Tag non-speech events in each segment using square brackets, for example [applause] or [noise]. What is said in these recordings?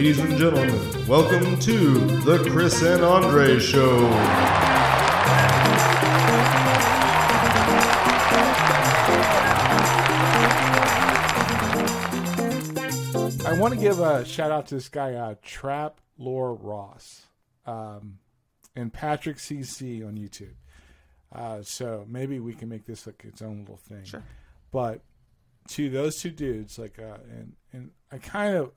Ladies and gentlemen, welcome to the Chris and Andre Show. I want to give a shout out to this guy, uh, Trap Lore Ross, um, and Patrick CC on YouTube. Uh, so maybe we can make this like its own little thing. Sure. But to those two dudes, like, uh, and and I kind of,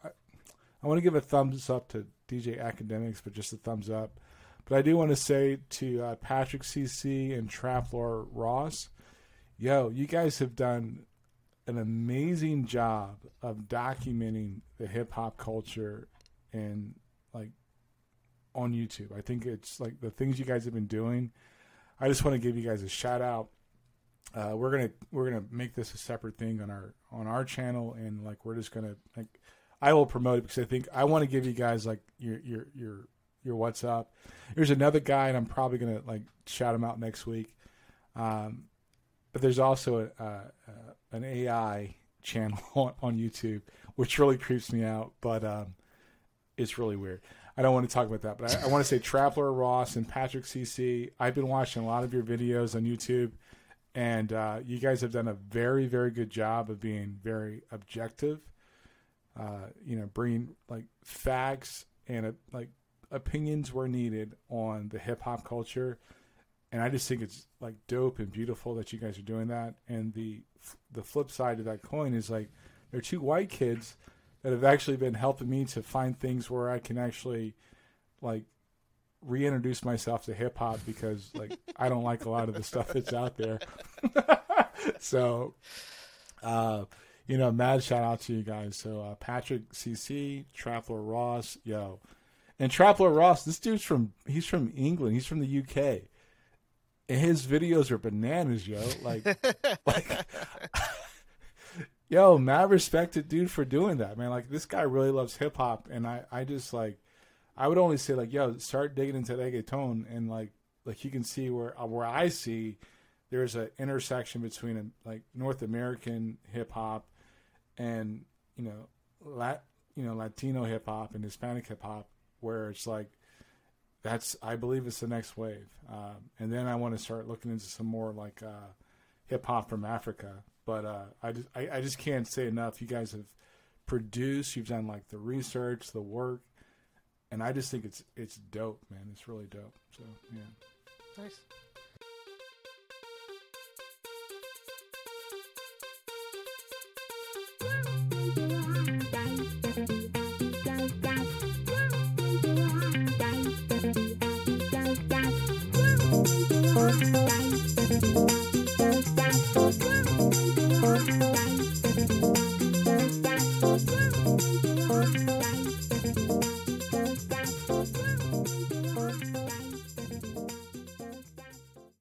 I, want to give a thumbs up to DJ Akademiks, but just a thumbs up. But I do want to say to uh, Patrick CC and Trap Lore Ross, yo, you guys have done an amazing job of documenting the hip hop culture and like on YouTube. I think it's like the things you guys have been doing. I just want to give you guys a shout out. Uh, we're gonna we're gonna make this a separate thing on our on our channel, and like we're just gonna like I will promote it because I think I want to give you guys like your your your your what's up. There's another guy, and I'm probably gonna like shout him out next week. Um, but there's also a, an AI channel [laughs] on, on YouTube, which really creeps me out. But um, it's really weird. I don't want to talk about that, but I, I want to say Trap Lore Ross and Patrick CC. I've been watching a lot of your videos on YouTube, and uh, you guys have done a very, very good job of being very objective. Uh, you know, bringing like facts and uh, like opinions were needed on the hip hop culture and I just think it's like dope and beautiful that you guys are doing that. And the the flip side of that coin is like there are two white kids that have actually been helping me to find things where I can actually like reintroduce myself to hip hop because like I don't like a lot of the stuff that's out there. [laughs] so, uh, you know, mad shout out to you guys. So uh, Patrick CC, Trap Lore Ross, yo, and Trap Lore Ross, this dude's from he's from England. He's from the UK and his videos are bananas, yo. Like, [laughs] like, yo, mad respect to dude for doing that, man. Like, this guy really loves hip hop, and I, I just like, I would only say like, yo, start digging into reggaeton, and like, like you can see where uh, where I see there's an intersection between like North American hip hop and you know, lat, you know, Latino hip hop and Hispanic hip hop, where it's like that's I believe it's the next wave. Um, and then I want to start looking into some more like uh, hip hop from Africa. But uh, I just I, I, just can't say enough. You guys have produced. You've done like the research, the work, and I just think it's it's dope, man. It's really dope. So yeah, nice. Thank you.